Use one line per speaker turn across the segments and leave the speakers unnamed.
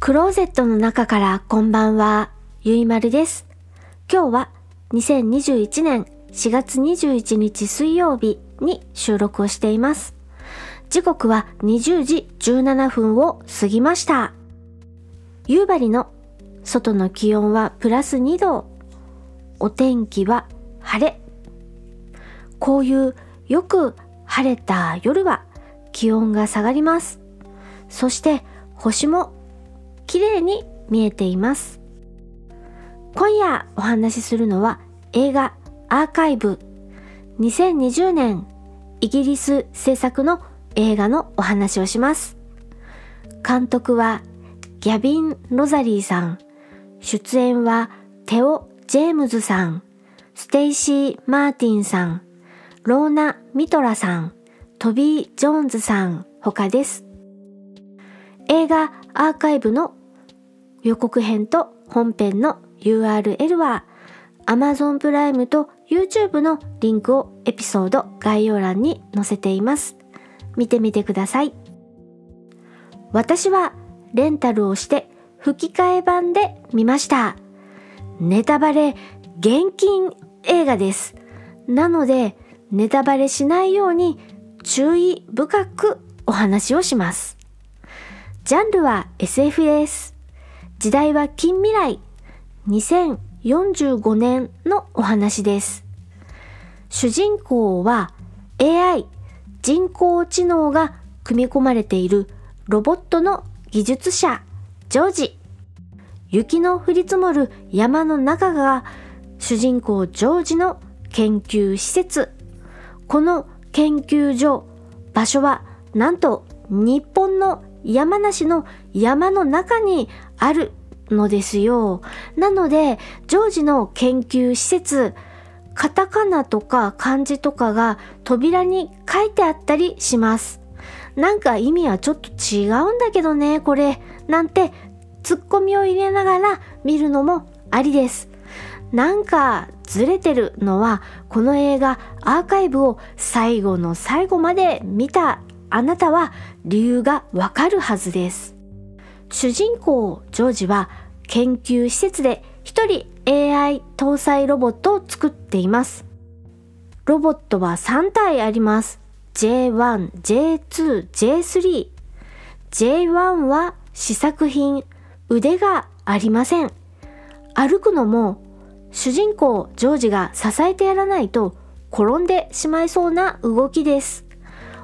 クローゼットの中からこんばんは、ゆいまるです。今日は2021年4月21日水曜日に収録をしています。時刻は20時17分を過ぎました。夕張の外の気温はプラス2度。お天気は晴れ。こういうよく晴れた夜は気温が下がります。そして星も綺麗に見えています。今夜お話しするのは映画アーカイブ2020年イギリス制作の映画のお話をします。監督はギャビン・ロザリーさん。出演はテオ・ジェームズさん、ステイシー・マーティンさん、ローナ・ミトラさん、トビー・ジョーンズさん他です。映画アーカイブの予告編と本編の URL は Amazon プライムと YouTube のリンクをエピソード概要欄に載せています。見てみてください。私はレンタルをして吹き替え版で見ました。ネタバレ厳禁映画です。なのでネタバレしないように注意深くお話をします。ジャンルは SF です。時代は近未来。2045年のお話です。主人公は AI 人工知能が組み込まれているロボットの技術者ジョージ。雪の降り積もる山の中が主人公ジョージの研究施設。この研究所、場所はなんと日本の山梨の山の中にあるのですよ。なので、ジョージの研究施設、カタカナとか漢字とかが扉に書いてあったりします。なんか意味はちょっと違うんだけどね、これ。なんて、ツッコミを入れながら見るのもありです。なんかずれてるのは、この映画アーカイブを最後の最後まで見たあなたは理由がわかるはずです。主人公ジョージは研究施設で一人 AI 搭載ロボットを作っています。ロボットは3体あります。J1、J2、J3。J1 は試作品、腕がありません。歩くのも主人公ジョージが支えてやらないと転んでしまいそうな動きです。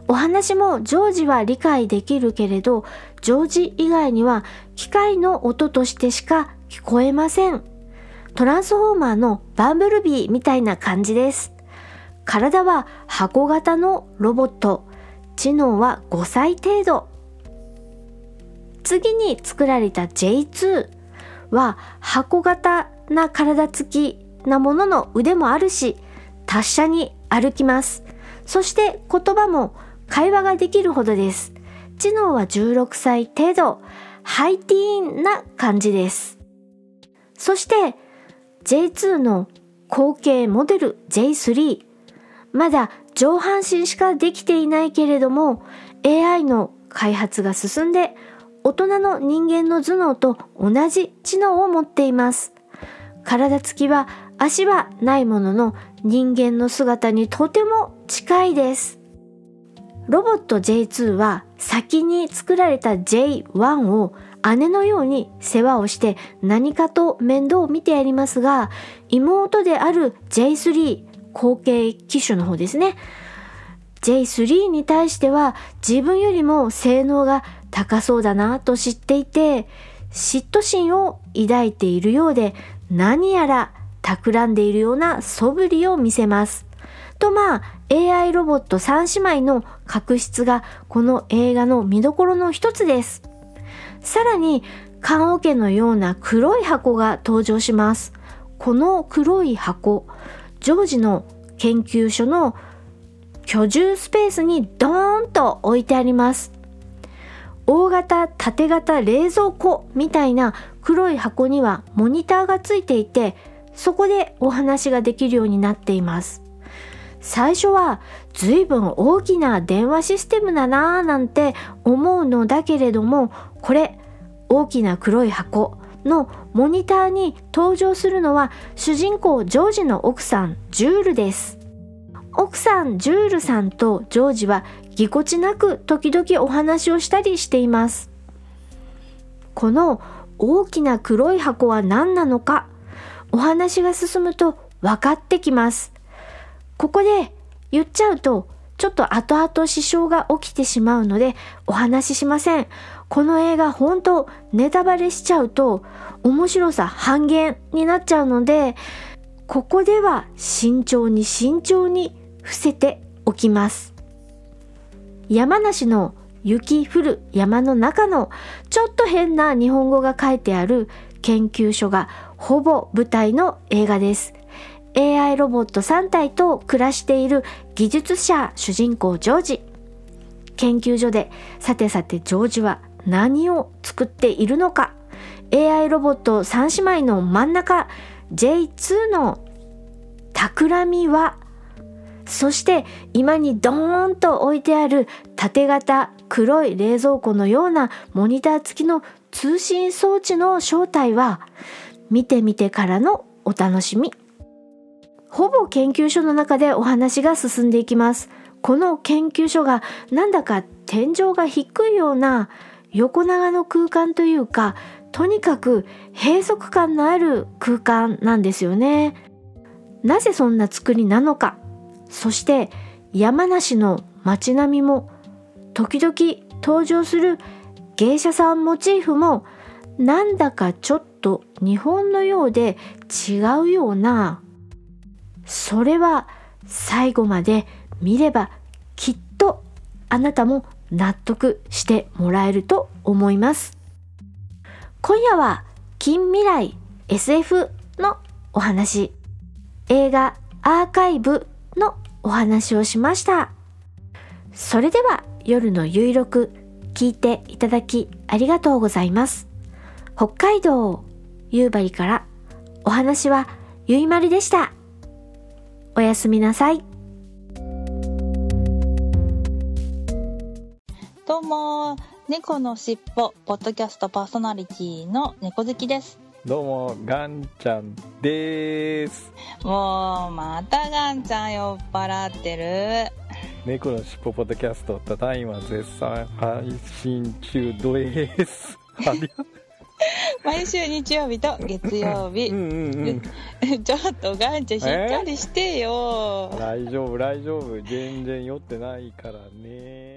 お話もジョージは理解できるけれど、ジョージ以外には機械の音としてしか聞こえません。トランスフォーマーのバンブルビーみたいな感じです。体は箱型のロボット。知能は5歳程度。次に作られた J2 は箱型な体つきなものの腕もあるし、達者に歩きます。そして言葉も会話ができるほどです。知能は16歳程度、ハイティーンな感じです。そして J2 の後継モデル J3、まだ上半身しかできていないけれども AI の開発が進んで大人の人間の頭脳と同じ知能を持っています。体つきは足はないものの人間の姿にとても近いです。ロボット J2 は先に作られた J1 を姉のように世話をして何かと面倒を見てやりますが妹である J3 後継機種の方ですね J3 に対しては自分よりも性能が高そうだなと知っていて嫉妬心を抱いているようで何やら企んでいるような素振りを見せます。とまあ AI ロボット3姉妹の確執がこの映画の見どころの一つです。さらに棺桶のような黒い箱が登場します。この黒い箱、ジョージの研究所の居住スペースにドーンと置いてあります。大型縦型冷蔵庫みたいな黒い箱にはモニターがついていてそこでお話ができるようになっています最初は随分大きな電話システムだなぁなんて思うのだけれどもこれ大きな黒い箱のモニターに登場するのは主人公ジョージの奥さんジュールです。奥さんジュールさんとジョージはぎこちなく時々お話をしたりしています。この大きな黒い箱は何なのかお話が進むと分かってきます。ここで言っちゃうとちょっと後々支障が起きてしまうのでお話ししません。この映画本当ネタバレしちゃうと面白さ半減になっちゃうのでここでは慎重に慎重に伏せておきます。山梨の雪降る山の中のちょっと変な日本語が書いてある研究所がほぼ舞台の映画です。AI ロボット3体と暮らしている技術者主人公ジョージ。研究所でさてさてジョージは何を作っているのか AI ロボット3姉妹の真ん中 J2 の企みはそして今にドーンと置いてある縦型黒い冷蔵庫のようなモニター付きの通信装置の正体は見てみてからのお楽しみ。ほぼ研究所の中でお話が進んでいきます。この研究所がなんだか天井が低いような横長の空間というか、とにかく閉塞感のある空間なんですよね。なぜそんな作りなのか。そして山梨の街並みも時々登場する芸者さんモチーフもなんだかちょっと日本のようで違うようなそれは最後まで見ればきっとあなたも納得してもらえると思います。今夜は近未来 SF のお話、映画アーカイブのお話をしました。それでは夜の有力聞いていただきありがとうございます。北海道夕張からお話はゆいまるでした。おやすみなさい。
どうも、猫のしっぽ、ポッドキャストパーソナリティの猫好きです。
どうも、ガンちゃんです。
もう、またガンちゃん酔っ払ってる。
猫のしっぽポッドキャスト、ただいま絶賛配信中です。
毎週日曜日と月曜日。うんちょっとガンちゃんしっかりしてよ。
大丈夫大丈夫。全然酔ってないからね。